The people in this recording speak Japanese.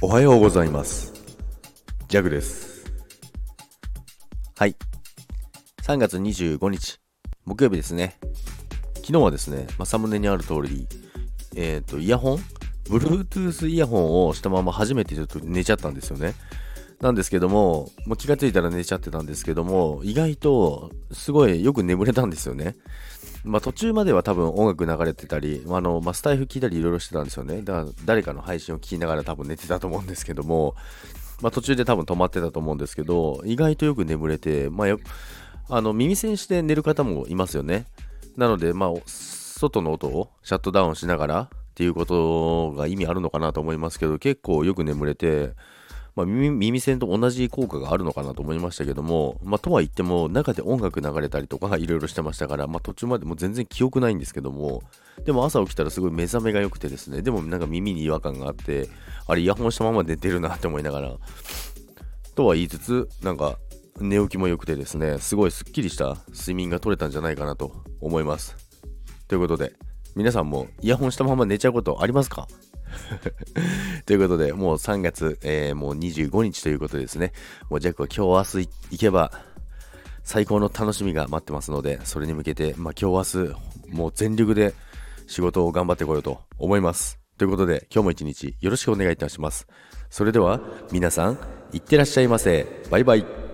おはようございます。ジャグです。はい。3月25日、木曜日ですね。昨日はですね、まあ、サムネにある通り、えっ、と、イヤホン ?Bluetooth イヤホンをしたまま初めてちょっと寝ちゃったんですよね。なんですけども、もう気がついたら寝ちゃってたんですけども、意外とすごいよく眠れたんですよね。まあ途中までは多分音楽流れてたり、あの、まあ、スタイフ聞いたりいろいろしてたんですよね。だから誰かの配信を聞きながら多分寝てたと思うんですけども、まあ途中で多分止まってたと思うんですけど、意外とよく眠れて、まああの耳栓して寝る方もいますよね。なので、まあ、外の音をシャットダウンしながらっていうことが意味あるのかなと思いますけど、結構よく眠れて、まあ、耳栓と同じ効果があるのかなと思いましたけども、まあ、とは言っても、中で音楽流れたりとかいろいろしてましたから、まあ、途中までも全然記憶ないんですけども、でも朝起きたらすごい目覚めが良くてですね、でもなんか耳に違和感があって、あれイヤホンしたまま寝てるなって思いながら、とは言いつつ、なんか寝起きも良くてですね、すごいすっきりした睡眠が取れたんじゃないかなと思います。ということで、皆さんもイヤホンしたまま寝ちゃうことありますか？ということで、もう3月、えーもう25日ということでですね、もうジャックは今日明日行けば最高の楽しみが待ってますので、それに向けて、まあ、今日明日、もう全力で仕事を頑張ってこようと思います。ということで、今日も一日よろしくお願いいたします。それでは、皆さん、いってらっしゃいませ。バイバイ。